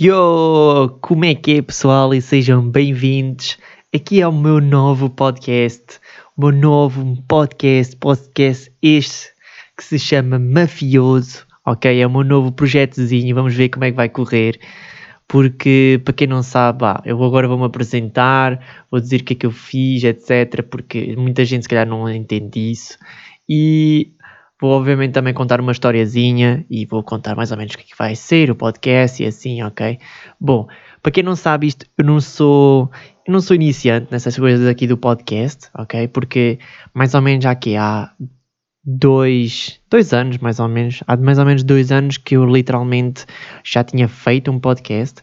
Yo! Como é que é, pessoal? E sejam bem-vindos. Aqui é o meu novo podcast. O meu novo podcast, podcast este que se chama Mafioso. Ok? É o meu novo projetozinho. Vamos ver como é que vai correr. Porque, para quem não sabe, ah, eu agora vou-me apresentar, vou dizer o que é que eu fiz, etc. Porque muita gente, se calhar, não entende isso. E Vou obviamente também contar uma historiazinha e vou contar mais ou menos o que, é que vai ser o podcast e assim, ok? Bom, para quem não sabe isto, eu não sou eu não sou iniciante nessas coisas aqui do podcast, ok? Porque mais ou menos que há dois, dois anos, mais ou menos, há mais ou menos dois anos que eu literalmente já tinha feito um podcast.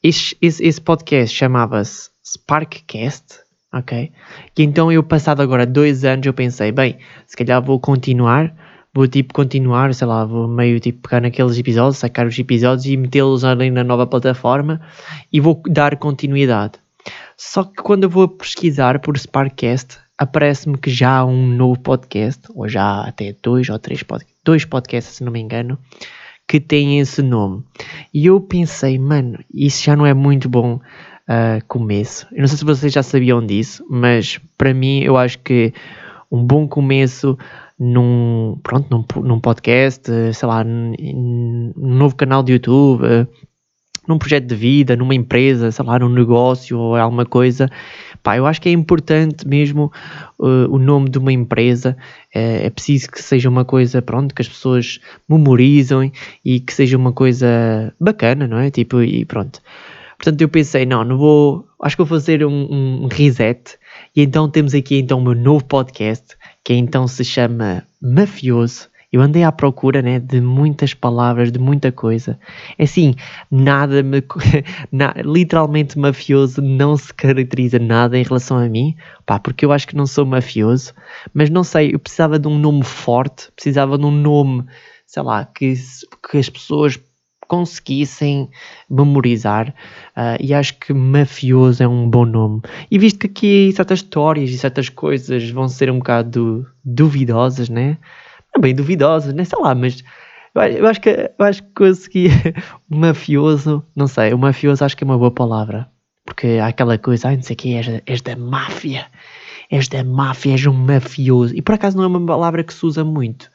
Esse, esse, esse podcast chamava-se Sparkcast, ok? E então eu, passado agora dois anos, eu pensei, bem, se calhar vou continuar vou tipo continuar, sei lá, vou meio tipo pegar naqueles episódios, sacar os episódios e metê-los ali na nova plataforma e vou dar continuidade. Só que quando eu vou pesquisar por Sparkcast, aparece-me que já há um novo podcast, ou já há até dois ou três pod dois podcasts, se não me engano, que têm esse nome. E eu pensei, mano, isso já não é muito bom uh, começo. Eu não sei se vocês já sabiam disso, mas para mim eu acho que um bom começo num, pronto, num, num podcast, sei lá, num novo canal de YouTube, num projeto de vida, numa empresa, sei lá, num negócio ou alguma coisa. Pá, eu acho que é importante mesmo uh, o nome de uma empresa. É, é, preciso que seja uma coisa, pronto, que as pessoas memorizem e que seja uma coisa bacana, não é? Tipo, e pronto. Portanto, eu pensei, não, não vou, acho que vou fazer um, um reset. E então temos aqui então o meu novo podcast que então se chama Mafioso. Eu andei à procura né, de muitas palavras, de muita coisa. É assim, nada me. na, literalmente mafioso não se caracteriza nada em relação a mim, pá, porque eu acho que não sou mafioso, mas não sei, eu precisava de um nome forte, precisava de um nome, sei lá, que, que as pessoas conseguissem memorizar uh, e acho que mafioso é um bom nome. E visto que aqui certas histórias e certas coisas vão ser um bocado duvidosas, né? Não bem duvidosas, né? Sei lá, mas eu acho que, eu acho que consegui mafioso, não sei, o mafioso acho que é uma boa palavra. Porque há aquela coisa, ah, não sei o que, és, és da máfia, és da máfia, és um mafioso. E por acaso não é uma palavra que se usa muito.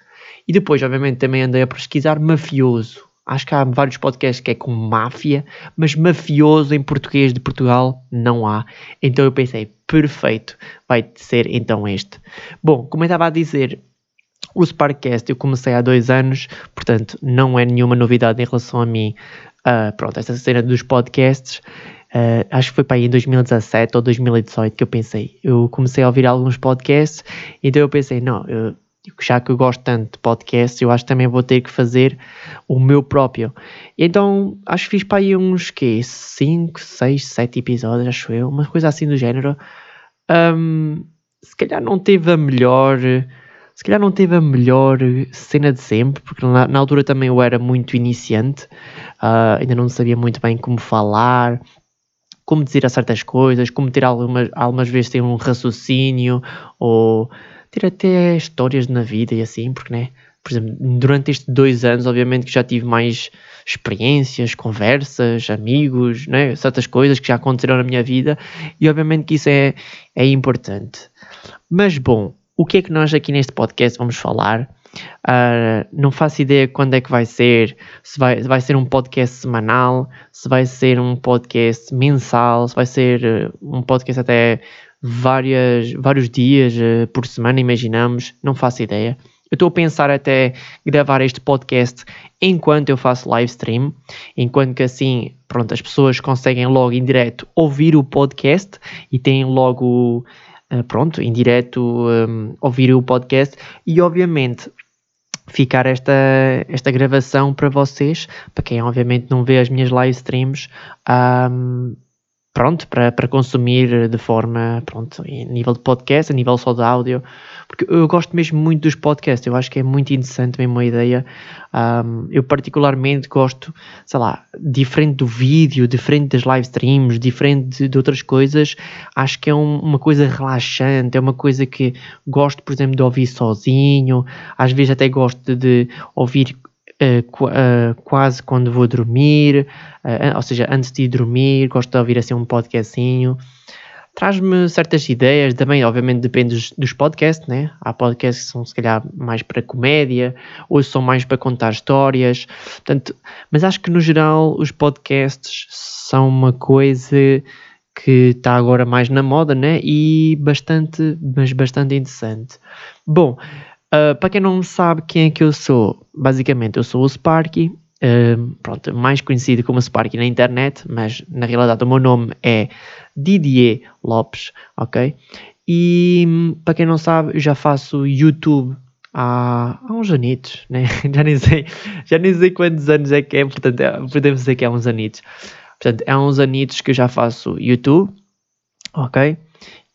E depois, obviamente, também andei a pesquisar mafioso. Acho que há vários podcasts que é com máfia, mas mafioso em português de Portugal não há. Então eu pensei, perfeito, vai ser então este. Bom, como eu estava a dizer, o Sparkcast eu comecei há dois anos, portanto não é nenhuma novidade em relação a mim. Uh, pronto, essa cena dos podcasts, uh, acho que foi para aí em 2017 ou 2018 que eu pensei. Eu comecei a ouvir alguns podcasts, então eu pensei, não, eu já que eu gosto tanto de podcast, eu acho que também vou ter que fazer o meu próprio. Então, acho que fiz para aí uns, que 5, 6, 7 episódios, acho eu, uma coisa assim do género. Um, se calhar não teve a melhor, se calhar não teve a melhor cena de sempre, porque na, na altura também eu era muito iniciante, uh, ainda não sabia muito bem como falar, como dizer a certas coisas, como ter algumas, algumas vezes ter um raciocínio, ou ter até histórias na vida e assim, porque, né? Por exemplo, durante estes dois anos, obviamente que já tive mais experiências, conversas, amigos, né? certas coisas que já aconteceram na minha vida e obviamente que isso é, é importante. Mas bom, o que é que nós aqui neste podcast vamos falar? Uh, não faço ideia quando é que vai ser, se vai, vai ser um podcast semanal, se vai ser um podcast mensal, se vai ser uh, um podcast até várias, vários dias uh, por semana, imaginamos, não faço ideia. Eu estou a pensar até gravar este podcast enquanto eu faço live stream, enquanto que assim, pronto, as pessoas conseguem logo em direto ouvir o podcast e têm logo, uh, pronto, em direto um, ouvir o podcast e obviamente ficar esta, esta gravação para vocês, para quem obviamente não vê as minhas live streams, um, pronto, para, para consumir de forma, pronto, em nível de podcast, a nível só de áudio, porque eu gosto mesmo muito dos podcasts, eu acho que é muito interessante mesmo a ideia, um, eu particularmente gosto, sei lá, diferente do vídeo, diferente das live streams, diferente de, de outras coisas, acho que é um, uma coisa relaxante, é uma coisa que gosto, por exemplo, de ouvir sozinho, às vezes até gosto de, de ouvir uh, qu uh, quase quando vou dormir, ou seja, antes de ir dormir, gosto de ouvir assim um podcastinho. Traz-me certas ideias, também obviamente depende dos, dos, podcasts, né? Há podcasts que são se calhar mais para comédia, ou são mais para contar histórias, portanto, mas acho que no geral os podcasts são uma coisa que está agora mais na moda, né? E bastante, mas bastante interessante. Bom, uh, para quem não sabe quem é que eu sou, basicamente eu sou o Sparky, uh, pronto, mais conhecido como Sparky na internet, mas na realidade o meu nome é Didier Lopes, ok? E para quem não sabe, já faço YouTube há, há uns anitos, né? já, nem sei, já nem sei quantos anos é que é, portanto é, podemos dizer que é uns anitos. Portanto, há uns anitos que eu já faço YouTube, ok?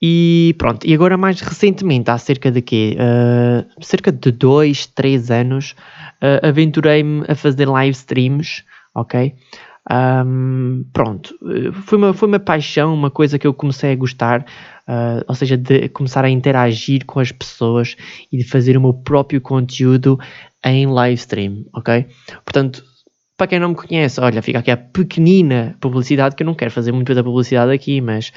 E pronto, e agora mais recentemente, há cerca de quê? Uh, cerca de 2, 3 anos, uh, aventurei-me a fazer live streams, ok? Um, pronto, foi uma, foi uma paixão, uma coisa que eu comecei a gostar, uh, ou seja, de começar a interagir com as pessoas e de fazer o meu próprio conteúdo em live stream, ok? Portanto, para quem não me conhece, olha, fica aqui a pequenina publicidade, que eu não quero fazer muito da publicidade aqui, mas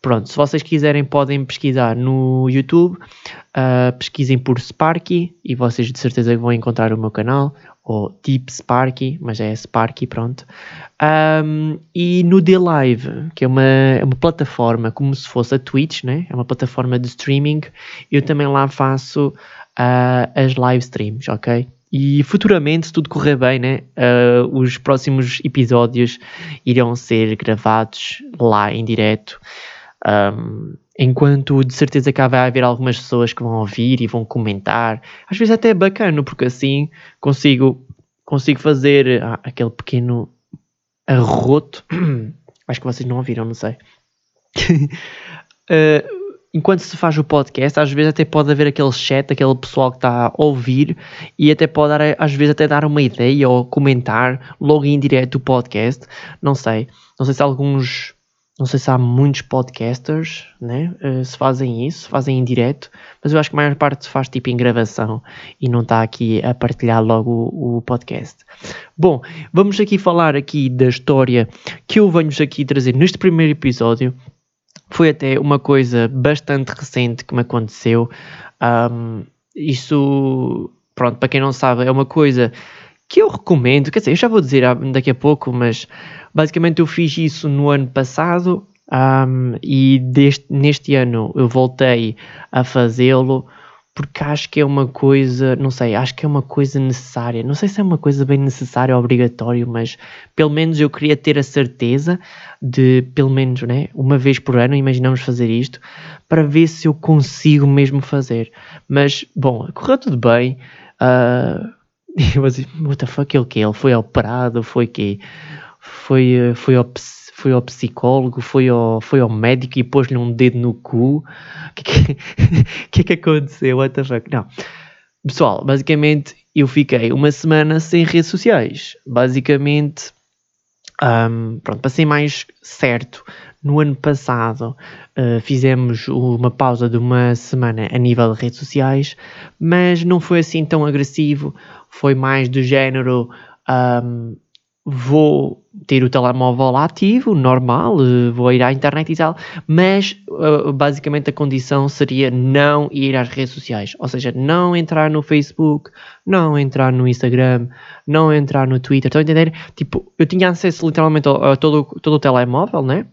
pronto, se vocês quiserem podem pesquisar no YouTube, uh, pesquisem por Sparky e vocês de certeza vão encontrar o meu canal, ou Deep Sparky, mas é Sparky, pronto. Um, e no The Live, que é uma, é uma plataforma como se fosse a Twitch, né? é uma plataforma de streaming, eu também lá faço uh, as live streams, ok? E futuramente, se tudo correr bem, né, uh, os próximos episódios irão ser gravados lá em direto. Um, enquanto de certeza que vai haver algumas pessoas que vão ouvir e vão comentar. Às vezes até é bacana, porque assim consigo, consigo fazer ah, aquele pequeno arroto. Acho que vocês não ouviram, não sei. uh, enquanto se faz o podcast, às vezes até pode haver aquele chat, aquele pessoal que está a ouvir e até pode dar, às vezes até dar uma ideia ou comentar logo em direto o podcast. Não sei. Não sei se alguns, não sei se há muitos podcasters, né? Uh, se fazem isso, fazem em direto, mas eu acho que a maior parte se faz tipo em gravação e não está aqui a partilhar logo o, o podcast. Bom, vamos aqui falar aqui da história que eu venho aqui trazer neste primeiro episódio foi até uma coisa bastante recente que me aconteceu. Um, isso, pronto, para quem não sabe, é uma coisa que eu recomendo. Quer dizer, eu já vou dizer daqui a pouco, mas basicamente eu fiz isso no ano passado um, e deste, neste ano eu voltei a fazê-lo porque acho que é uma coisa, não sei, acho que é uma coisa necessária. Não sei se é uma coisa bem necessária ou obrigatório, mas pelo menos eu queria ter a certeza de, pelo menos, né, uma vez por ano, imaginamos fazer isto, para ver se eu consigo mesmo fazer. Mas, bom, correu tudo bem. Uh, mas, what the fuck, ele que? Ele foi operado, foi que? Foi, foi, obs foi ao psicólogo, foi ao, foi ao médico e pôs-lhe um dedo no cu. O que, que, que é que aconteceu? What the fuck? Não. Pessoal, basicamente eu fiquei uma semana sem redes sociais. Basicamente, um, pronto, para ser mais certo, no ano passado uh, fizemos uma pausa de uma semana a nível de redes sociais, mas não foi assim tão agressivo, foi mais do género. Um, vou ter o telemóvel ativo, normal, eh, vou ir à internet e tal, mas uh, basicamente a condição seria não ir às redes sociais, ou seja, não entrar no Facebook, não entrar no Instagram, não entrar no Twitter, estão a entender? Tipo, eu tinha acesso literalmente a todo, todo o telemóvel, né?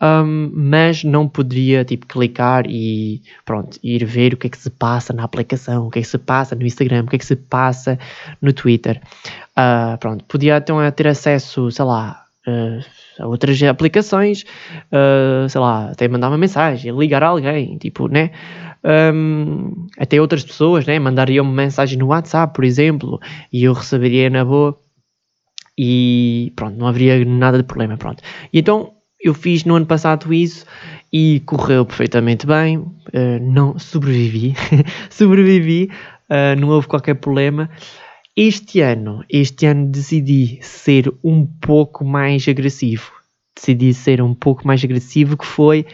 Um, mas não poderia tipo clicar e pronto ir ver o que é que se passa na aplicação, o que é que se passa no Instagram, o que é que se passa no Twitter. Uh, pronto, podia então ter acesso, sei lá, uh, a outras aplicações, uh, sei lá, até mandar uma mensagem, ligar a alguém, tipo, né? Um, até outras pessoas, né? Mandariam uma mensagem no WhatsApp, por exemplo, e eu receberia na boa e pronto, não haveria nada de problema, pronto. E então eu fiz no ano passado isso e correu perfeitamente bem, uh, não sobrevivi, sobrevivi, uh, não houve qualquer problema. Este ano, este ano decidi ser um pouco mais agressivo. Decidi ser um pouco mais agressivo, que foi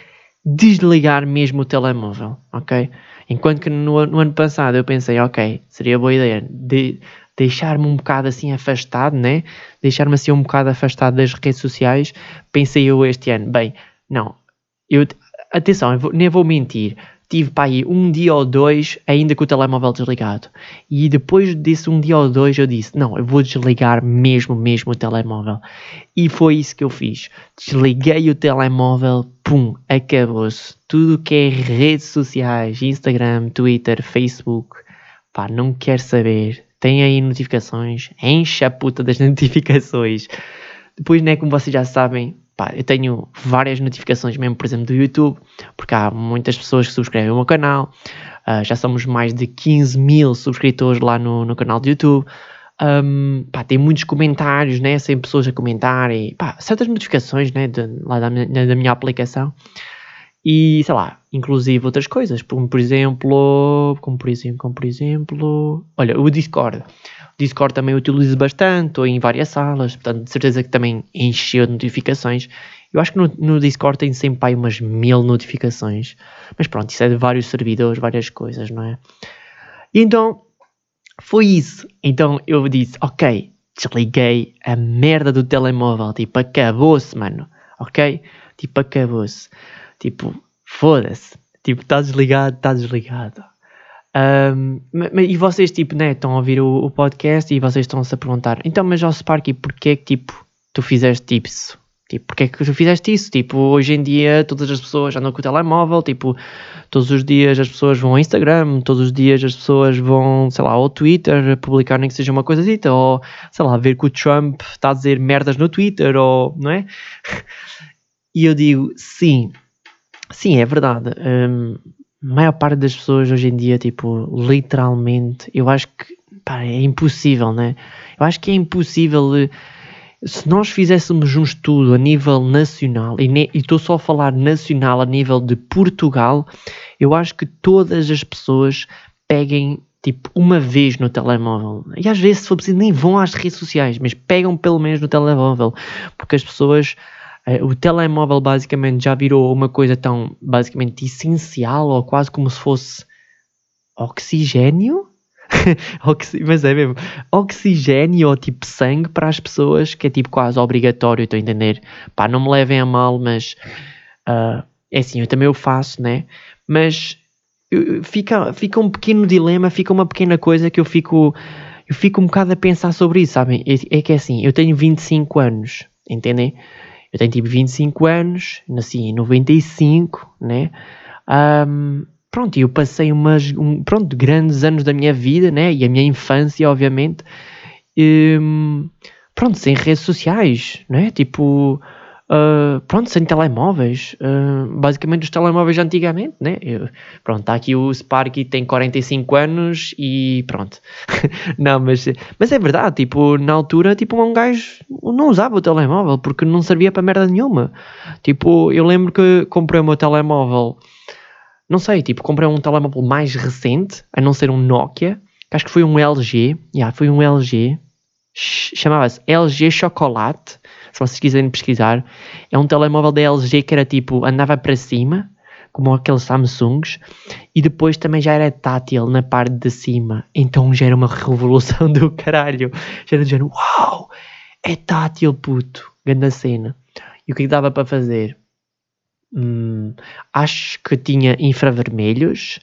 desligar mesmo o telemóvel, ok? Enquanto que no, no ano passado eu pensei, ok, seria boa ideia de deixar-me um bocado assim afastado, né? Deixar-me assim um bocado afastado das redes sociais, pensei eu este ano, bem, não, eu, atenção, eu vou, nem vou mentir, tive para aí um dia ou dois ainda com o telemóvel desligado. E depois desse um dia ou dois eu disse, não, eu vou desligar mesmo, mesmo o telemóvel. E foi isso que eu fiz. Desliguei o telemóvel, pum, acabou-se. Tudo que é redes sociais, Instagram, Twitter, Facebook, pá, não quero saber. Tem aí notificações, enche a puta das notificações. Depois, né, como vocês já sabem, pá, eu tenho várias notificações mesmo, por exemplo, do YouTube, porque há muitas pessoas que subscrevem o meu canal, uh, já somos mais de 15 mil subscritores lá no, no canal do YouTube, um, pá, tem muitos comentários, né, sem pessoas a comentarem, pá, certas notificações, né, de, lá da da minha aplicação, e sei lá, inclusive outras coisas, como por exemplo, como por exemplo, como por exemplo, olha, o Discord. Discord também utilizo bastante, ou em várias salas, portanto, de certeza que também encheu de notificações. Eu acho que no, no Discord tem sempre aí umas mil notificações, mas pronto, isso é de vários servidores, várias coisas, não é? E então, foi isso. Então eu disse, ok, desliguei a merda do telemóvel, tipo, acabou-se, mano, ok? Tipo, acabou-se. Tipo, foda-se. Tipo, está desligado, está desligado. Um, e vocês, tipo, né, estão a ouvir o, o podcast e vocês estão-se a perguntar, então, mas ó Sparky, porquê é que, tipo, tu fizeste isso? Tipo, porquê é que tu fizeste isso? Tipo, hoje em dia todas as pessoas andam com o telemóvel, tipo, todos os dias as pessoas vão ao Instagram, todos os dias as pessoas vão, sei lá, ao Twitter, publicar nem que seja uma coisa dita, ou, sei lá, ver que o Trump está a dizer merdas no Twitter, ou, não é? E eu digo, sim, sim, é verdade. Um, a maior parte das pessoas hoje em dia, tipo, literalmente, eu acho que pá, é impossível, né? Eu acho que é impossível. Eh, se nós fizéssemos um estudo a nível nacional, e estou só a falar nacional a nível de Portugal, eu acho que todas as pessoas peguem tipo uma vez no telemóvel. E às vezes, se for preciso, nem vão às redes sociais, mas pegam pelo menos no telemóvel, porque as pessoas o telemóvel basicamente já virou uma coisa tão basicamente essencial ou quase como se fosse oxigênio. Oxi mas é mesmo oxigênio ou tipo sangue para as pessoas que é tipo quase obrigatório, estou a entender? Pá, não me levem a mal, mas uh, é assim, eu também o faço, né? Mas fica, fica um pequeno dilema, fica uma pequena coisa que eu fico, eu fico um bocado a pensar sobre isso, sabem? É, é que é assim, eu tenho 25 anos, entendem? Eu tenho tipo 25 anos, nasci em 95, né? Um, pronto, eu passei umas, um, pronto, grandes anos da minha vida, né? E a minha infância, obviamente. Um, pronto, sem redes sociais, né? Tipo, Uh, pronto, sem telemóveis, uh, basicamente os telemóveis antigamente, né? Eu, pronto, está aqui o Sparky, tem 45 anos e pronto. não, mas, mas é verdade, tipo, na altura, tipo, um gajo não usava o telemóvel porque não servia para merda nenhuma. Tipo, eu lembro que comprei o meu telemóvel, não sei, tipo, comprei um telemóvel mais recente, a não ser um Nokia, que acho que foi um LG, yeah, foi um LG, chamava-se LG Chocolate se vocês quiserem pesquisar, é um telemóvel da LG que era tipo, andava para cima, como aqueles Samsungs, e depois também já era tátil na parte de cima. Então já era uma revolução do caralho. Já era do género, uau, é tátil, puto, grande cena. E o que, é que dava para fazer? Hum, acho que tinha infravermelhos,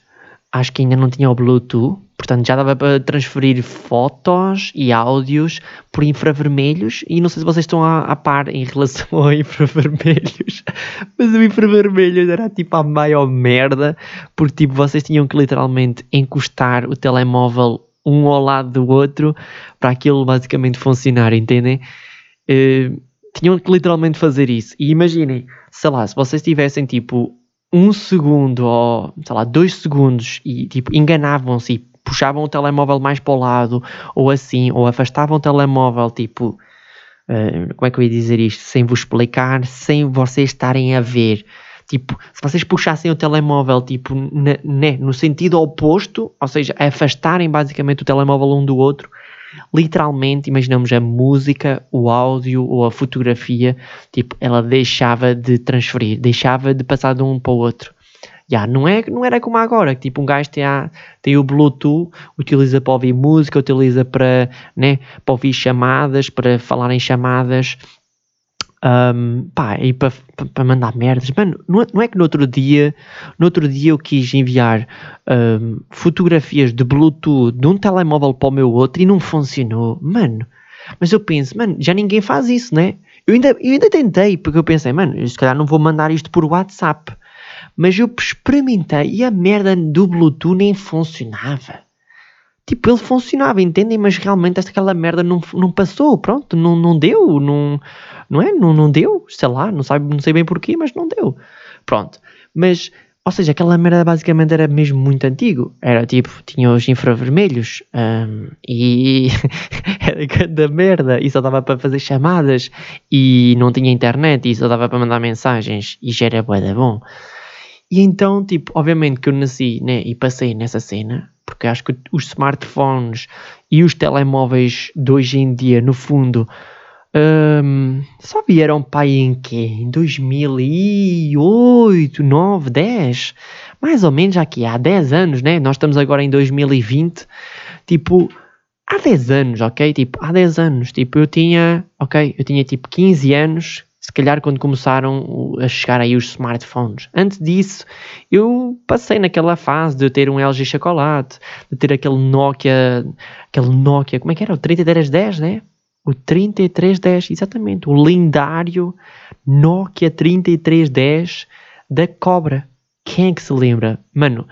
acho que ainda não tinha o Bluetooth, portanto já dava para transferir fotos e áudios por infravermelhos e não sei se vocês estão a, a par em relação a infravermelhos, mas o infravermelho era tipo a maior merda, porque tipo vocês tinham que literalmente encostar o telemóvel um ao lado do outro para aquilo basicamente funcionar, entendem? Uh, tinham que literalmente fazer isso. E imaginem, sei lá, se vocês tivessem tipo um segundo ou, sei lá, dois segundos e, tipo, enganavam-se e puxavam o telemóvel mais para o lado ou assim, ou afastavam o telemóvel, tipo, uh, como é que eu ia dizer isto? Sem vos explicar, sem vocês estarem a ver. Tipo, se vocês puxassem o telemóvel, tipo, né, no sentido oposto, ou seja, afastarem basicamente o telemóvel um do outro, literalmente, imaginamos a música, o áudio ou a fotografia, tipo, ela deixava de transferir, deixava de passar de um para o outro. Já, não, é, não era como agora, que tipo um gajo tem, a, tem o Bluetooth, utiliza para ouvir música, utiliza para, né, para ouvir chamadas, para falar em chamadas, um, pá, e para, para mandar merdas. Mano, não é, não é, que no outro dia, no outro dia eu quis enviar um, fotografias de Bluetooth de um telemóvel para o meu outro e não funcionou. Mano, mas eu penso, mano, já ninguém faz isso, né? Eu ainda, eu ainda tentei, porque eu pensei, mano, se calhar não vou mandar isto por WhatsApp. Mas eu experimentei e a merda do Bluetooth nem funcionava. Tipo, ele funcionava, entendem? Mas realmente esta aquela merda não, não passou, pronto, não, não deu, não, não é? Não, não deu, sei lá, não, sabe, não sei bem porquê, mas não deu. Pronto. Mas, ou seja, aquela merda basicamente era mesmo muito antigo. Era tipo, tinha os infravermelhos um, e era grande merda e só dava para fazer chamadas e não tinha internet e só dava para mandar mensagens e já era bué bom. E então, tipo, obviamente que eu nasci né, e passei nessa cena, porque acho que os smartphones e os telemóveis de hoje em dia, no fundo, um, só vieram para em quê? Em 2008, 9, 10? Mais ou menos aqui há 10 anos, né? Nós estamos agora em 2020. Tipo, há 10 anos, ok? Tipo, há 10 anos. Tipo, eu tinha, ok? Eu tinha tipo 15 anos se calhar quando começaram a chegar aí os smartphones. Antes disso, eu passei naquela fase de ter um LG chocolate, de ter aquele Nokia, aquele Nokia, como é que era? O 3310, né? O 3310, exatamente, o lendário Nokia 3310 da Cobra. Quem é que se lembra? Mano,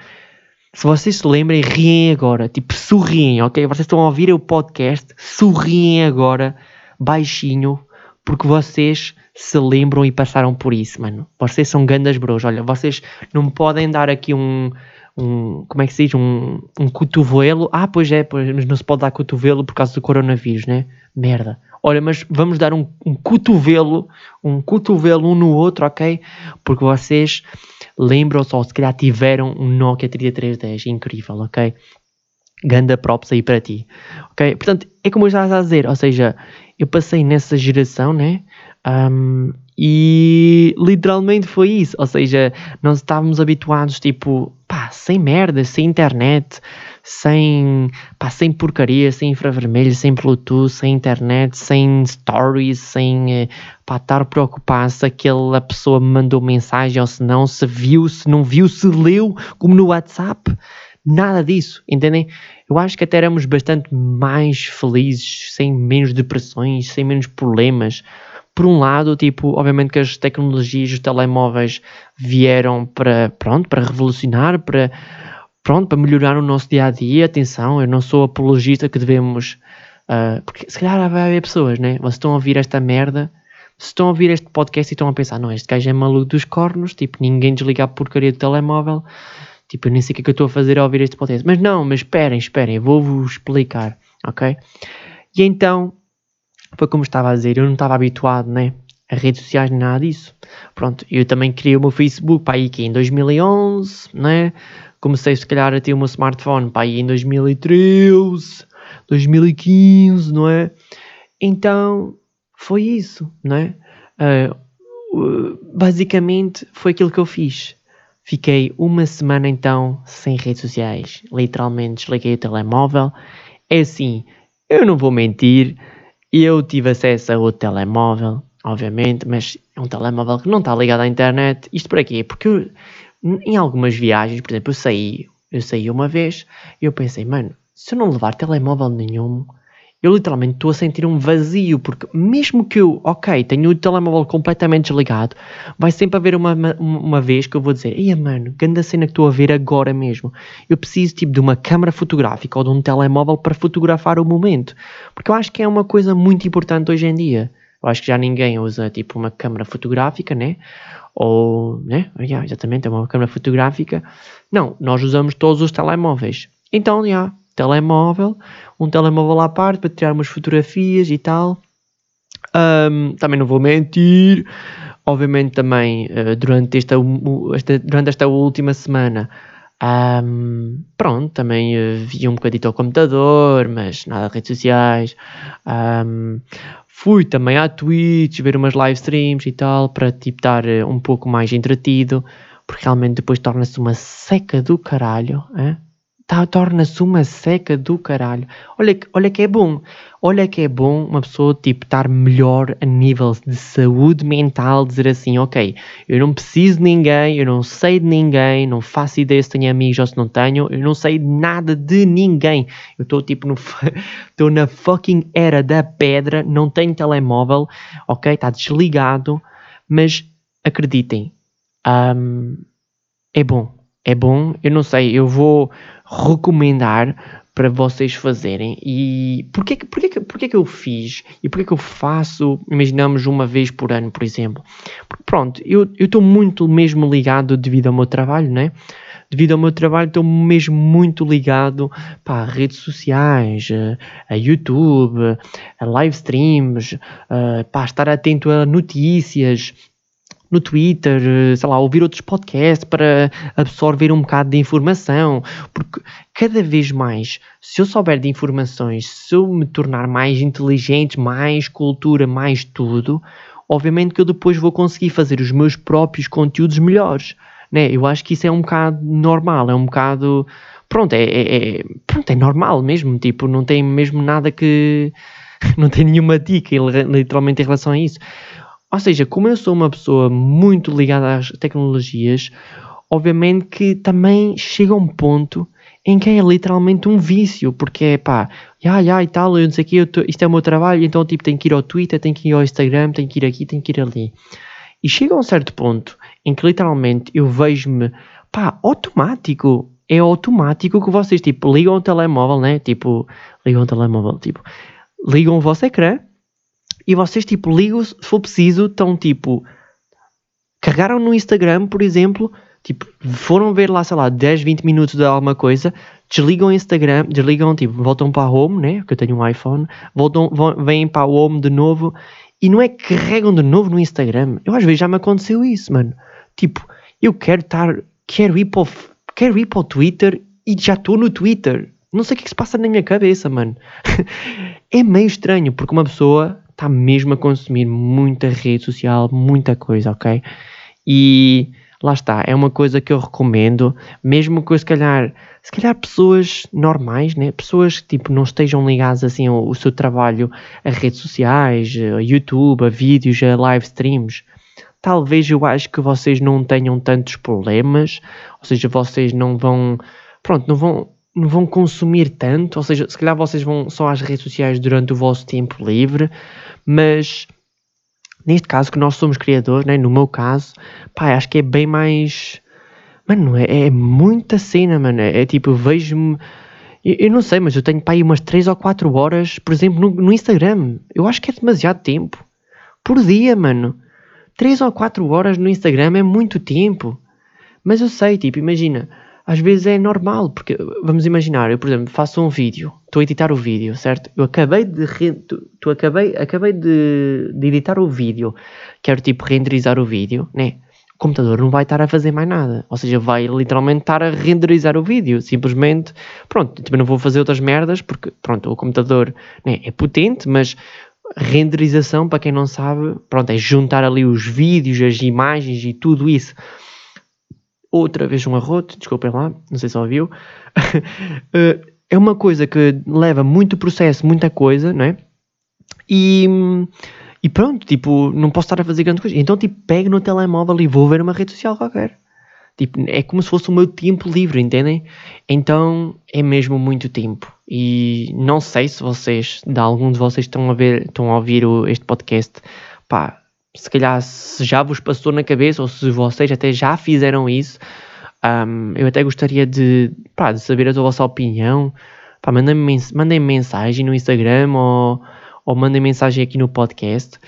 se vocês se lembrem, riem agora, tipo, sorriem, ok? Vocês estão a ouvir o podcast, sorriem agora, baixinho, porque vocês se lembram e passaram por isso, mano. Vocês são gandas bros. Olha, vocês não podem dar aqui um. um como é que se diz? Um, um cotovelo. Ah, pois é, pois, mas não se pode dar cotovelo por causa do coronavírus, né? Merda. Olha, mas vamos dar um, um cotovelo, um cotovelo um no outro, ok? Porque vocês lembram-se ou se calhar tiveram um Nokia 3310. Incrível, ok? Ganda props aí para ti. Ok? Portanto, é como eu estava a dizer, ou seja, eu passei nessa geração, né? Um, e literalmente foi isso, ou seja, nós estávamos habituados, tipo, pá, sem merda, sem internet, sem, pá, sem porcaria, sem infravermelho, sem Bluetooth, sem internet, sem stories, sem, eh, pá, estar preocupado se aquela pessoa me mandou mensagem ou se não, se viu, se não viu, se leu, como no WhatsApp, nada disso, entendem? Eu acho que até éramos bastante mais felizes, sem menos depressões, sem menos problemas, por um lado, tipo, obviamente que as tecnologias, os telemóveis vieram para, pronto, para revolucionar, para, pronto, para melhorar o nosso dia a dia. Atenção, eu não sou apologista que devemos, uh, porque se calhar vai haver pessoas, né? Vocês estão a ouvir esta merda, se estão a ouvir este podcast e estão a pensar, não, este gajo é maluco dos cornos, tipo, ninguém desliga a porcaria do telemóvel, tipo, eu nem sei o que é que eu estou a fazer a ouvir este podcast. Mas não, mas esperem, esperem, vou-vos explicar, ok? E então, foi como estava a dizer, eu não estava habituado, né? A redes sociais nem nada disso. Pronto, eu também criei o meu Facebook para aí que em 2011, né? Comecei se calhar a ter o meu smartphone para aí em 2013, 2015, não é? Então, foi isso, não é? Uh, basicamente foi aquilo que eu fiz. Fiquei uma semana então sem redes sociais. Literalmente desliguei o telemóvel. É assim, eu não vou mentir e eu tive acesso a outro telemóvel, obviamente, mas é um telemóvel que não está ligado à internet. Isto para quê? Porque eu, em algumas viagens, por exemplo, eu saí, eu saí uma vez e eu pensei, mano, se eu não levar telemóvel nenhum, eu literalmente estou a sentir um vazio, porque mesmo que eu, ok, tenho o telemóvel completamente desligado, vai sempre haver uma, uma, uma vez que eu vou dizer, ia mano, grande cena que estou a ver agora mesmo. Eu preciso tipo de uma câmera fotográfica ou de um telemóvel para fotografar o momento, porque eu acho que é uma coisa muito importante hoje em dia. Eu acho que já ninguém usa tipo uma câmera fotográfica, né? Ou, né? Yeah, exatamente, é uma câmera fotográfica. Não, nós usamos todos os telemóveis. Então, já, yeah, telemóvel, um telemóvel à parte para tirar umas fotografias e tal. Um, também não vou mentir, obviamente também uh, durante, esta, esta, durante esta última semana, um, pronto, também uh, vi um bocadito ao computador, mas nada de redes sociais. Um, fui também à Twitch ver umas live streams e tal, para tipo estar uh, um pouco mais entretido, porque realmente depois torna-se uma seca do caralho? Tá, torna-se uma seca do caralho. Olha, olha que é bom. Olha que é bom uma pessoa tipo estar melhor a nível de saúde mental, dizer assim, ok, eu não preciso de ninguém, eu não sei de ninguém, não faço ideia se tenho amigos ou se não tenho, eu não sei nada de ninguém. Eu estou tipo estou na fucking era da pedra, não tenho telemóvel, ok, está desligado, mas acreditem, hum, é bom, é bom, eu não sei, eu vou recomendar para vocês fazerem e porquê, porquê, porquê que eu fiz e porquê que eu faço, imaginamos uma vez por ano, por exemplo, porque pronto, eu estou muito mesmo ligado devido ao meu trabalho, né? Devido ao meu trabalho estou mesmo muito ligado para redes sociais, a YouTube, a live streams, para estar atento a notícias, no Twitter, eh, sei lá, ouvir outros podcasts para absorver um bocado de informação, porque cada vez mais, se eu souber de informações, se eu me tornar mais inteligente, mais cultura, mais tudo, obviamente que eu depois vou conseguir fazer os meus próprios conteúdos melhores, né? Eu acho que isso é um bocado normal, é um bocado, pronto, é, é, é- pronto, é normal mesmo, tipo, não tem mesmo nada que, não tem nenhuma dica literalmente em relação a isso. Ou seja, como eu sou uma pessoa muito ligada às tecnologias, obviamente que também chega um ponto em que é literalmente um vício, porque é pá, ya, ya e tal, eu não sei o quê, eu tô- isto é o meu trabalho, então tipo tenho que ir ao Twitter, tenho que ir ao Instagram, tenho que ir aqui, tenho que ir ali. E chega a um certo ponto em que literalmente eu vejo-me, pá, automático, é automático que vocês tipo ligam o telemóvel, né? Tipo, ligam o telemóvel, tipo, ligam o vosso ecrã e vocês tipo ligam se for preciso, estão tipo carregaram no Instagram, por exemplo, tipo, foram ver lá, sei lá, 10, 20 minutos de alguma coisa, desligam o Instagram, desligam, tipo, voltam para a home, né? Porque eu tenho um iPhone, voltam, vão, vêm para a home de novo e não é que carregam de novo no Instagram. Eu às vezes já me aconteceu isso, mano. Tipo, eu quero estar, quero ir para o, quero ir para o Twitter e já estou no Twitter. Não sei o que é que se passa na minha cabeça, mano. é meio estranho, porque uma pessoa está mesmo a consumir muita rede social, muita coisa, ok? E lá está, é uma coisa que eu recomendo, mesmo que se calhar, se calhar pessoas normais, né? pessoas que tipo, não estejam ligadas assim ao, ao seu trabalho a redes sociais, a YouTube, a vídeos, a live streams, talvez eu acho que vocês não tenham tantos problemas, ou seja, vocês não vão, pronto, não vão, não vão consumir tanto, ou seja, se calhar vocês vão só às redes sociais durante o vosso tempo livre, mas neste caso que nós somos criadores, né, no meu caso, pá, acho que é bem mais, mano, é, é muita cena, mano, é, é tipo, vejo-me, eu, eu não sei, mas eu tenho pá, aí umas 3 ou 4 horas, por exemplo, no, no Instagram, eu acho que é demasiado tempo, por dia, mano, 3 ou 4 horas no Instagram é muito tempo. Mas eu sei, tipo, imagina, às vezes é normal, porque vamos imaginar, eu, por exemplo, faço um vídeo, estou a editar o vídeo, certo? Eu acabei de tu acabei, acabei de, de editar o vídeo, quero tipo renderizar o vídeo, né? O computador não vai estar a fazer mais nada, ou seja, vai literalmente estar a renderizar o vídeo, simplesmente, pronto, também não vou fazer outras merdas, porque, pronto, o computador né, é potente, mas renderização, para quem não sabe, pronto, é juntar ali os vídeos, as imagens e tudo isso. Outra vez um arroto, desculpem lá, não sei se ouviu. Eh, é uma coisa que leva muito processo, muita coisa, não é? E, e pronto, tipo, não posso estar a fazer grande coisa. Então, tipo, pego no telemóvel e vou ver uma rede social qualquer. Tipo, é como se fosse o meu tempo livre, entendem? Então é mesmo muito tempo. E não sei se vocês, de algum de vocês estão a ver, estão a ouvir este podcast, pá, se calhar se já vos passou na cabeça ou se vocês até já fizeram isso, um, eu até gostaria de, pá, de saber a vossa opinião. Pá, mandem-me mandem mensagem no Instagram ou, ou mandem mensagem aqui no podcast,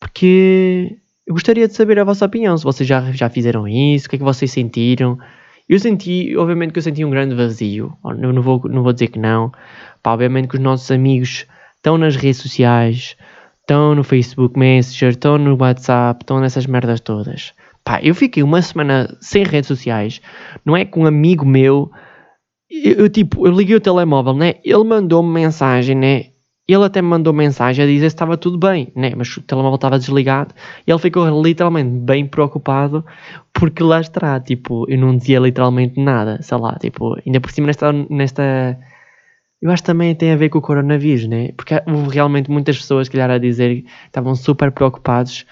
porque eu gostaria de saber a vossa opinião, se vocês já, já fizeram isso, o que é que vocês sentiram. Eu senti, obviamente que eu senti um grande vazio, eu não vou, não vou dizer que não. Pá, obviamente que os nossos amigos estão nas redes sociais, estão no Facebook Messenger, estão no WhatsApp, estão nessas merdas todas. Pá, eu fiquei uma semana sem redes sociais, não é que um amigo meu, eu, eu tipo, eu liguei o telemóvel, né? Ele mandou-me mensagem, né? ele até me mandou mensagem a dizer se estava tudo bem, né? mas o telemóvel estava desligado e ele ficou literalmente bem preocupado porque lá está, tipo, eu não dizia literalmente nada, sei lá, tipo, ainda por cima nesta, nesta eu acho que também tem a ver com o coronavírus, né? Porque houve realmente muitas pessoas, que calhar, a dizer que estavam super preocupados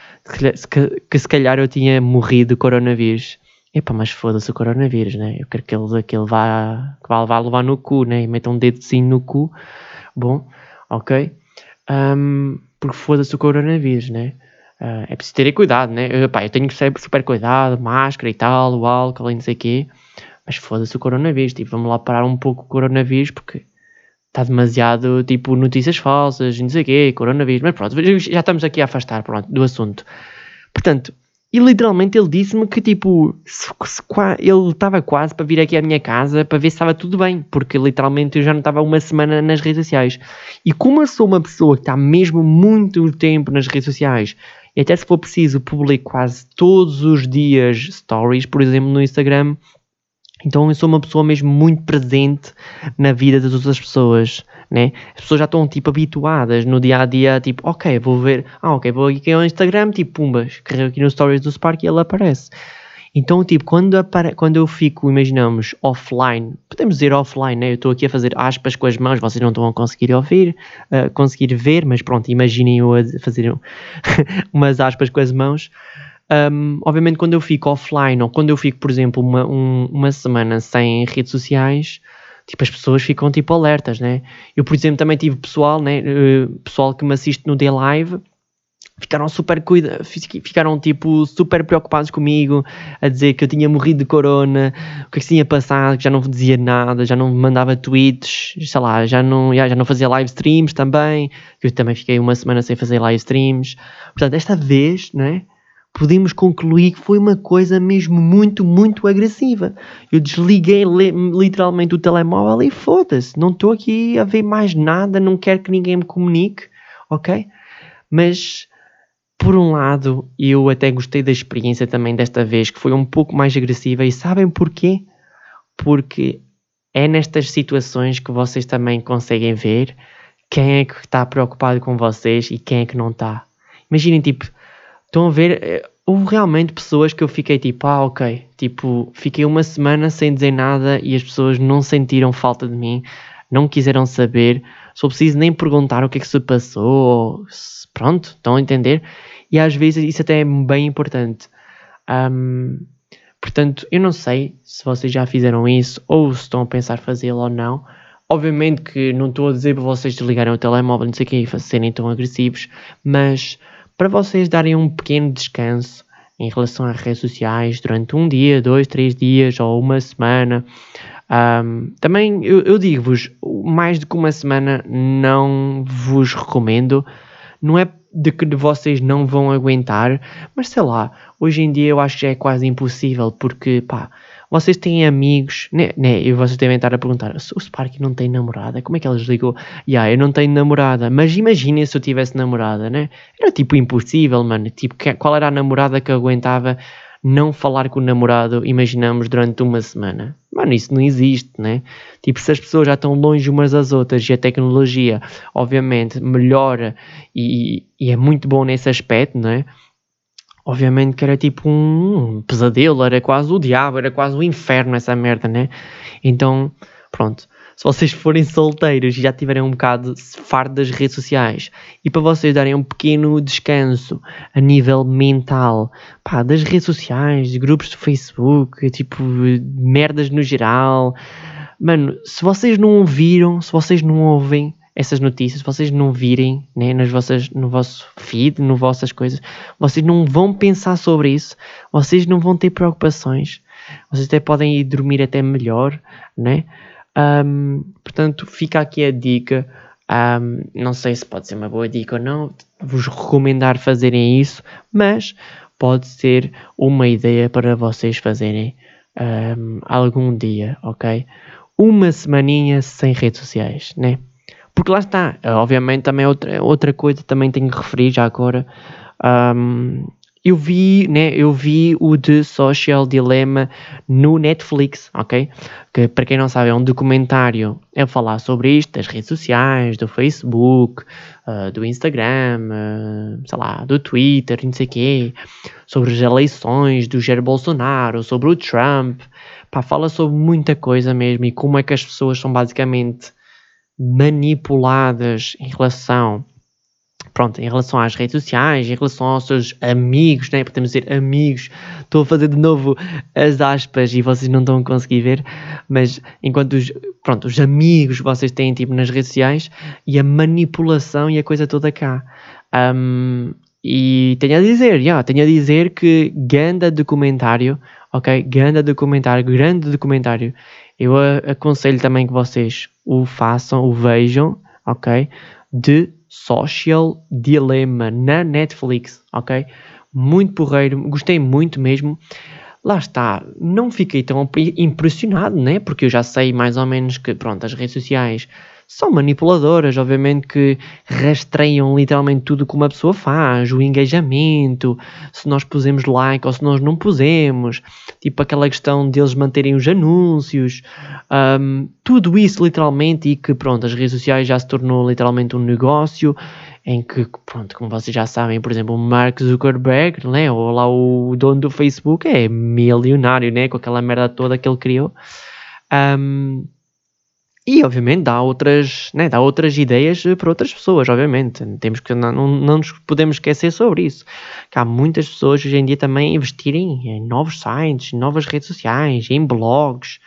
que, que se calhar eu tinha morrido do coronavírus. Epá, mas foda-se o coronavírus, né? Eu quero que ele, que ele vá, que vá, vá levar no cu, né? E meta um dedozinho no cu. Bom, ok? Um, porque foda-se o coronavírus, né? Uh, é preciso ter cuidado, né? Eu, epá, eu tenho que ser super cuidado, máscara e tal, o álcool e não sei o quê. Mas foda-se o coronavírus, tipo, vamos lá parar um pouco o coronavírus porque está demasiado, tipo, notícias falsas, não sei o quê, coronavírus, mas pronto, já estamos aqui a afastar, pronto, do assunto. Portanto, e literalmente ele disse-me que, tipo, se, se, ele estava quase para vir aqui à minha casa para ver se estava tudo bem, porque literalmente eu já não estava uma semana nas redes sociais. E como eu sou uma pessoa que está mesmo muito tempo nas redes sociais, e até se for preciso publico quase todos os dias stories, por exemplo, no Instagram, então eu sou uma pessoa mesmo muito presente na vida das outras pessoas, né? As pessoas já estão tipo habituadas no dia a dia, tipo, ok, vou ver, ah, ok, vou aqui ao Instagram, tipo, pumbas, carrego aqui no Stories do Spark e ele aparece. Então, tipo, quando, quando eu fico, imaginamos, offline, podemos dizer offline, né? Eu estou aqui a fazer aspas com as mãos, vocês não estão a conseguir ouvir, uh, conseguir ver, mas pronto, imaginem eu a fazer umas aspas com as mãos. Um, obviamente, quando eu fico offline ou quando eu fico, por exemplo, uma, um, uma semana sem redes sociais, tipo, as pessoas ficam tipo alertas, né? Eu, por exemplo, também tive pessoal, né? Uh, pessoal que me assiste no Day Live ficaram super cuida ficaram tipo super preocupados comigo a dizer que eu tinha morrido de corona o que é que tinha passado que já não dizia nada já não mandava tweets sei lá já não já, já não fazia live streams também que eu também fiquei uma semana sem fazer live streams portanto esta vez né podemos concluir que foi uma coisa mesmo muito, muito agressiva. Eu desliguei literalmente o telemóvel e foda-se, não estou aqui a ver mais nada, não quero que ninguém me comunique, ok? Mas, por um lado, eu até gostei da experiência também desta vez, que foi um pouco mais agressiva, e sabem porquê? Porque é nestas situações que vocês também conseguem ver quem é que está preocupado com vocês e quem é que não está. Imaginem, tipo, Estão a ver? Eh, houve realmente pessoas que eu fiquei tipo, ah, ok. Tipo, fiquei uma semana sem dizer nada e as pessoas não sentiram falta de mim, não quiseram saber. Só preciso nem perguntar o que é que se passou. Pronto, estão a entender? E às vezes isso até é bem importante. Um, portanto, eu não sei se vocês já fizeram isso ou se estão a pensar fazê-lo ou não. Obviamente que não estou a dizer para vocês desligarem o telemóvel, não sei o que, e serem tão agressivos, mas para vocês darem um pequeno descanso em relação às redes sociais durante um dia, dois, três dias ou uma semana. Um, também eu, eu digo-vos, mais do que uma semana não vos recomendo. Não é de que vocês não vão aguentar, mas sei lá, hoje em dia eu acho que já é quase impossível, porque pá, vocês têm amigos, né, né, e vocês devem estar a perguntar: o Spark não tem namorada? Como é que ela desligou? Yeah, eu não tenho namorada, mas imaginem se eu tivesse namorada, né? Era tipo impossível, mano. Tipo, qual era a namorada que aguentava não falar com o namorado, imaginamos, durante uma semana? Mano, isso não existe, né? Tipo, se as pessoas já estão longe umas das outras e a tecnologia, obviamente, melhora e, e é muito bom nesse aspecto, né? Obviamente que era tipo um pesadelo, era quase o diabo, era quase o inferno essa merda, né? Então, pronto. Se vocês forem solteiros e já tiverem um bocado fardo das redes sociais e para vocês darem um pequeno descanso a nível mental, pá, das redes sociais, de grupos do Facebook, tipo, merdas no geral, mano, se vocês não ouviram, se vocês não ouvem, essas notícias, vocês não virem né, nas vossas, no vosso feed, no vossas coisas, vocês não vão pensar sobre isso, vocês não vão ter preocupações, vocês até podem ir dormir até melhor, né? Um, portanto, fica aqui a dica. Um, não sei se pode ser uma boa dica ou não, vos recomendar fazerem isso, mas pode ser uma ideia para vocês fazerem um, algum dia, ok? Uma semaninha sem redes sociais, né? Porque lá está, obviamente também outra, outra coisa também tenho que referir já agora, um, eu vi, né, eu vi o The Social Dilemma no Netflix, ok? Que para quem não sabe é um documentário a falar sobre isto, das redes sociais, do Facebook, uh, do Instagram, uh, sei lá, do Twitter, não sei o quê, sobre as eleições do Jair Bolsonaro, sobre o Trump, pá, fala sobre muita coisa mesmo e como é que as pessoas são basicamente manipuladas em relação pronto, em relação às redes sociais, em relação aos seus amigos, né? podemos dizer amigos, estou a fazer de novo as aspas e vocês não estão a conseguir ver, mas enquanto os, pronto, os amigos vocês têm tipo nas redes sociais e a manipulação e a coisa toda cá. Um, e tenho a dizer, yeah, tenho a dizer que ganda documentário, ok? Ganda documentário, grande documentário. Eu aconselho também que vocês o façam, o vejam, ok? De Social Dilemma na Netflix, ok? Muito porreiro, gostei muito mesmo. Lá está, não fiquei tão impressionado, né? Porque eu já sei mais ou menos que, pronto, as redes sociais são manipuladoras, obviamente que rastreiam literalmente tudo que uma pessoa faz, o engajamento, se nós pusemos like ou se nós não pusemos, tipo aquela questão deles manterem os anúncios, um, tudo isso literalmente e que pronto, as redes sociais já se tornou literalmente um negócio em que, pronto, como vocês já sabem, por exemplo, o Mark Zuckerberg, né, ou lá o dono do Facebook é milionário, né, com aquela merda toda que ele criou. Um, e, obviamente, dá outras, né, dá outras ideias para outras pessoas, obviamente. Temos que, não, não nos podemos esquecer sobre isso. Que há muitas pessoas hoje em dia também investirem em novos sites, novas redes sociais, em blogs,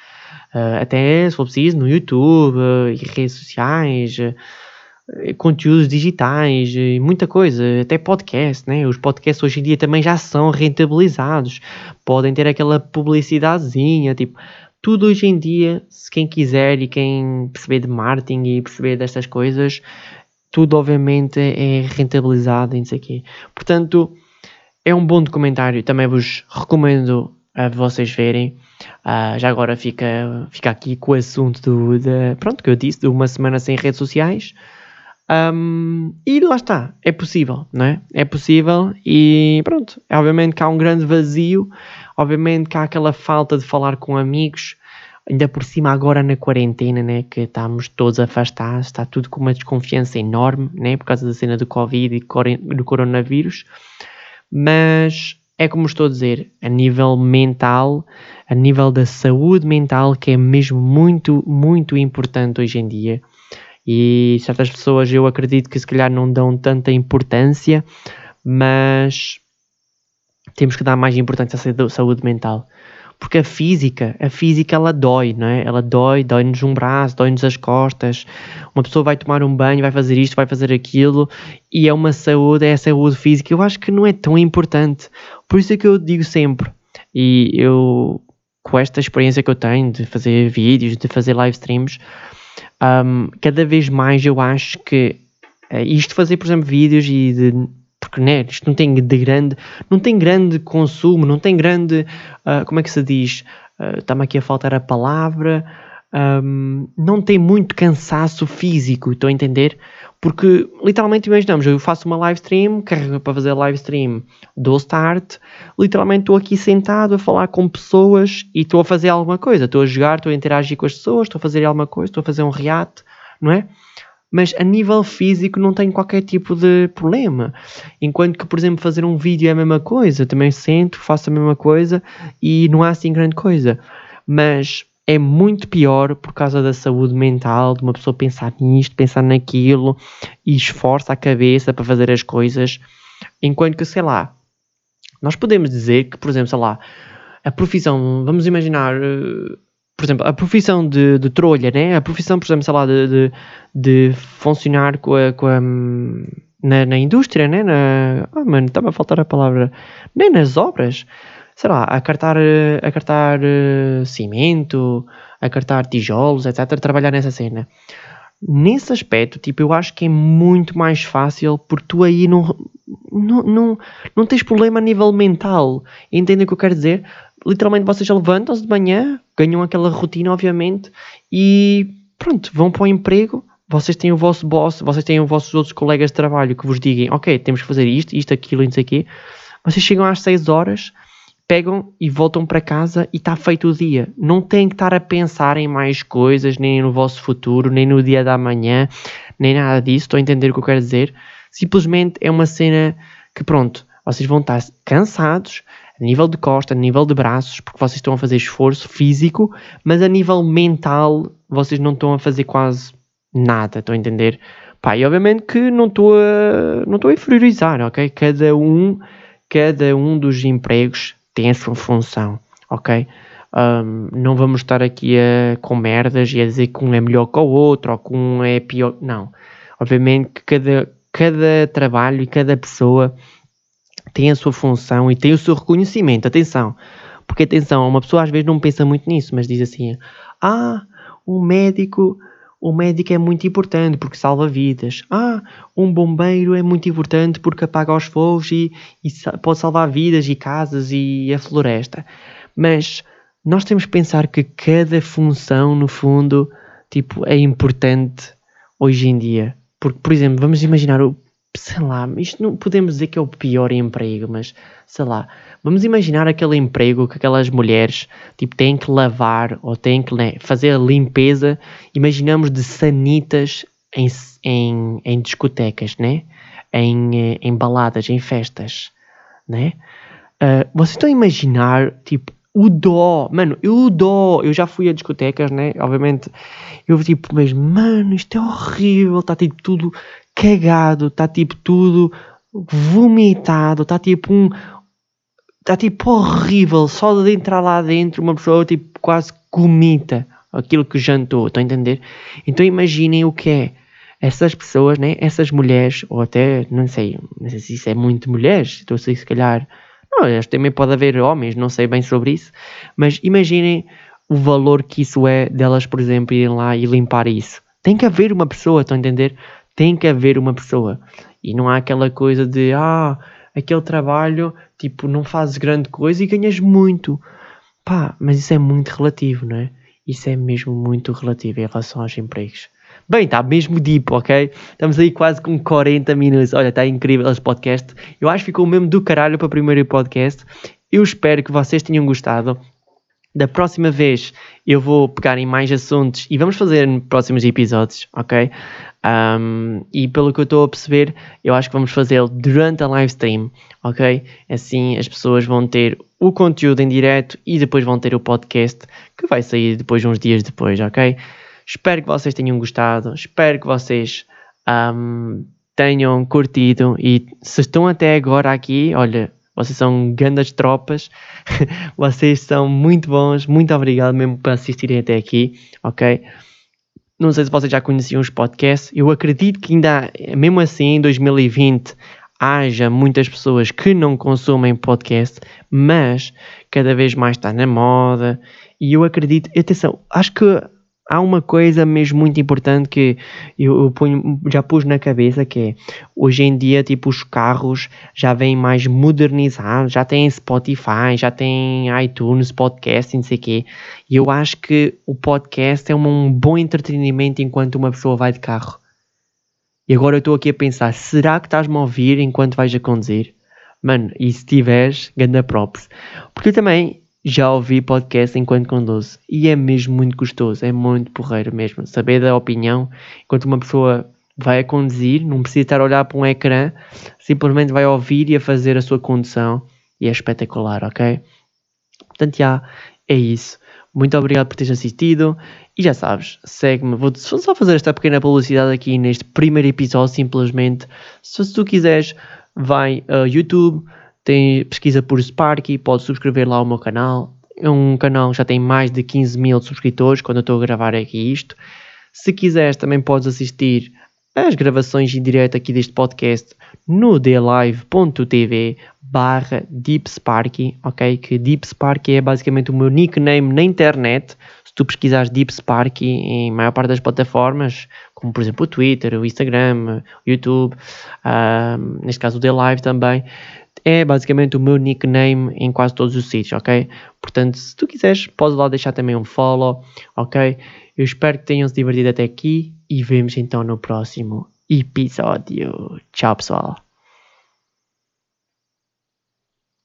uh, até, se for preciso, no YouTube, uh, e redes sociais, uh, conteúdos digitais, e muita coisa, até podcast, né? Os podcasts hoje em dia também já são rentabilizados. Podem ter aquela publicidadezinha, tipo tudo hoje em dia, se quem quiser e quem perceber de marketing e perceber destas coisas, tudo obviamente é rentabilizado e não sei o quê. Portanto, é um bom documentário, também vos recomendo a vocês verem. Uh, já agora fica, fica aqui com o assunto do, de, pronto, que eu disse, de uma semana sem redes sociais. Um, e lá está, é possível, não é? É possível e pronto, obviamente que há um grande vazio, obviamente que há aquela falta de falar com amigos, ainda por cima agora na quarentena, né, que estamos todos afastados, está tudo com uma desconfiança enorme, né, por causa da cena do Covid e do coronavírus, mas é como estou a dizer, a nível mental, a nível da saúde mental, que é mesmo muito, muito importante hoje em dia, e certas pessoas eu acredito que se calhar não dão tanta importância, mas temos que dar mais importância à saúde mental. Porque a física, a física ela dói, não é? Ela dói, dói-nos um braço, dói-nos as costas. Uma pessoa vai tomar um banho, vai fazer isto, vai fazer aquilo, e é uma saúde, é a saúde física. Eu acho que não é tão importante. Por isso é que eu digo sempre, e eu, com esta experiência que eu tenho de fazer vídeos, de fazer live streams, um, cada vez mais eu acho que uh, isto fazer, por exemplo, vídeos e de porque né, isto não tem de grande, não tem grande consumo, não tem grande, uh, como é que se diz? Uh, Está-me aqui a faltar a palavra, um, não tem muito cansaço físico, estou a entender? Porque literalmente imaginamos, eu faço uma live stream, carrego para fazer live stream, dou start, literalmente estou aqui sentado a falar com pessoas e estou a fazer alguma coisa, estou a jogar, estou a interagir com as pessoas, estou a fazer alguma coisa, estou a fazer um react, não é? Mas a nível físico não tenho qualquer tipo de problema. Enquanto que, por exemplo, fazer um vídeo é a mesma coisa, também sento, faço a mesma coisa e não há assim grande coisa. Mas é muito pior por causa da saúde mental, de uma pessoa pensar nisto, pensar naquilo e esforça a cabeça para fazer as coisas. Enquanto que, sei lá, nós podemos dizer que, por exemplo, sei lá, a profissão, vamos imaginar, eh, por exemplo, a profissão de, de trolha, né? A profissão, por exemplo, sei lá, de, de, de funcionar com a, com a na, na, indústria, né? Na, oh, mano, estava a faltar a palavra, nem nas obras sei lá, a cartar, a cartar uh, cimento, a cartar tijolos, etc. Trabalhar nessa cena. Nesse aspecto, tipo, eu acho que é muito mais fácil porque tu aí não, não, não, não tens problema a nível mental. Entendem o que eu quero dizer? Literalmente vocês levantam-se de manhã, ganham aquela rotina, obviamente, e pronto, vão para o emprego, vocês têm o vosso boss, vocês têm os vossos outros colegas de trabalho que vos digam, ok, temos que fazer isto, isto, aquilo, não sei o quê Vocês chegam às 6 horas, pegam e voltam para casa e está feito o dia. Não têm que estar a pensar em mais coisas, nem no vosso futuro, nem no dia da manhã, nem nada disso. Estou a entender o que eu quero dizer. Simplesmente é uma cena que, pronto, vocês vão estar cansados a nível de costa, a nível de braços, porque vocês estão a fazer esforço físico, mas a nível mental vocês não estão a fazer quase nada, estão a entender? Pá, e obviamente que não estou a, não estou a inferiorizar, ok? Cada um, cada um dos empregos tem a sua função, ok? Um, não vamos estar aqui a, com merdas e a dizer que um é melhor que o outro ou que um é pior. Não. Obviamente que cada, cada trabalho e cada pessoa tem a sua função e tem o seu reconhecimento. Atenção, porque atenção, uma pessoa às vezes não pensa muito nisso, mas diz assim: ah, um médico. O médico é muito importante porque salva vidas. Ah, um bombeiro é muito importante porque apaga os fogos e, e pode salvar vidas e casas e a floresta. Mas nós temos que pensar que cada função, no fundo, tipo, é importante hoje em dia. Porque, por exemplo, vamos imaginar o sei lá, isto não podemos dizer que é o pior emprego, mas sei lá, vamos imaginar aquele emprego que aquelas mulheres tipo têm que lavar ou têm que né, fazer a limpeza, imaginamos de sanitas em, em, em discotecas, né? Em, eh, em baladas, em festas, né? Uh, vocês estão a imaginar, tipo, o dó, mano, eu dó, eu já fui a discotecas, né? Obviamente, eu tipo, mas mano, isto é horrível, está tipo tudo cagado, está tipo tudo vomitado, está tipo um. Está tipo horrível, só de entrar lá dentro uma pessoa tipo quase comita aquilo que jantou, estão a entender? Então imaginem o que é essas pessoas, né? essas mulheres, ou até, não sei, não sei se isso é muito mulheres, estou a sei se calhar, não, também pode haver homens, não sei bem sobre isso, mas imaginem o valor que isso é delas, por exemplo, irem lá e limpar isso. Tem que haver uma pessoa, estão a entender? Tem que haver uma pessoa. E não há aquela coisa de, ah, aquele trabalho, tipo, não fazes grande coisa e ganhas muito. Pá, mas isso é muito relativo, não é? Isso é mesmo muito relativo em relação aos empregos. Bem, está mesmo deep, ok? Estamos aí quase com 40 minutos. Olha, está incrível esse podcast. Eu acho que ficou mesmo do caralho para o primeiro podcast. Eu espero que vocês tenham gostado. Da próxima vez eu vou pegar em mais assuntos e vamos fazer próximos episódios, ok? Um, e pelo que eu estou a perceber, eu acho que vamos fazê-lo durante a live stream, ok? Assim as pessoas vão ter o conteúdo em direto e depois vão ter o podcast que vai sair depois uns dias depois, ok? Espero que vocês tenham gostado, espero que vocês um, tenham curtido e se estão até agora aqui, olha, vocês são grandes tropas, vocês são muito bons, muito obrigado mesmo por assistirem até aqui, ok? Não sei se vocês já conheciam os podcasts. Eu acredito que ainda, mesmo assim, em 2020, haja muitas pessoas que não consumem podcast, mas cada vez mais está na moda. E eu acredito, atenção, acho que há uma coisa mesmo muito importante que eu, ponho, já pus na cabeça que é hoje em dia tipo os carros já vêm mais modernizados, já têm Spotify, já têm iTunes, podcast, não sei o quê. E eu acho que o podcast é um bom entretenimento enquanto uma pessoa vai de carro. E agora eu estou aqui a pensar, será que estás-me a ouvir enquanto vais a conduzir? Mano, e se tiveres, ganda props. Porque eu também, já ouvi podcast enquanto conduzo e é mesmo muito gostoso, é muito porreiro mesmo. Saber da opinião enquanto uma pessoa vai a conduzir, não precisa estar a olhar para um ecrã, simplesmente vai ouvir e a fazer a sua condução e é espetacular, ok? Portanto, já é isso. Muito obrigado por teres assistido e já sabes, segue-me. Vou só fazer esta pequena publicidade aqui neste primeiro episódio, simplesmente. Se tu quiseres, vai a YouTube tem, pesquisa por Sparky, pode subscrever lá o meu canal. É um canal que já tem mais de 15 mil subscritores quando eu estou a gravar aqui isto. Se quiseres, também podes assistir às gravações em direto aqui deste podcast no dlive.tv barra DeepSparky, ok? Que DeepSparky é basicamente o meu nickname na internet. Se tu pesquisares DeepSparky em maior parte das plataformas, como por exemplo o Twitter, o Instagram, o YouTube, uh, neste caso o DLive também, é basicamente o meu nickname em quase todos os sítios, ok? Portanto, se tu quiseres, podes lá deixar também um follow, ok? Eu espero que tenham se divertido até aqui e vemos então no próximo episódio. Tchau, pessoal.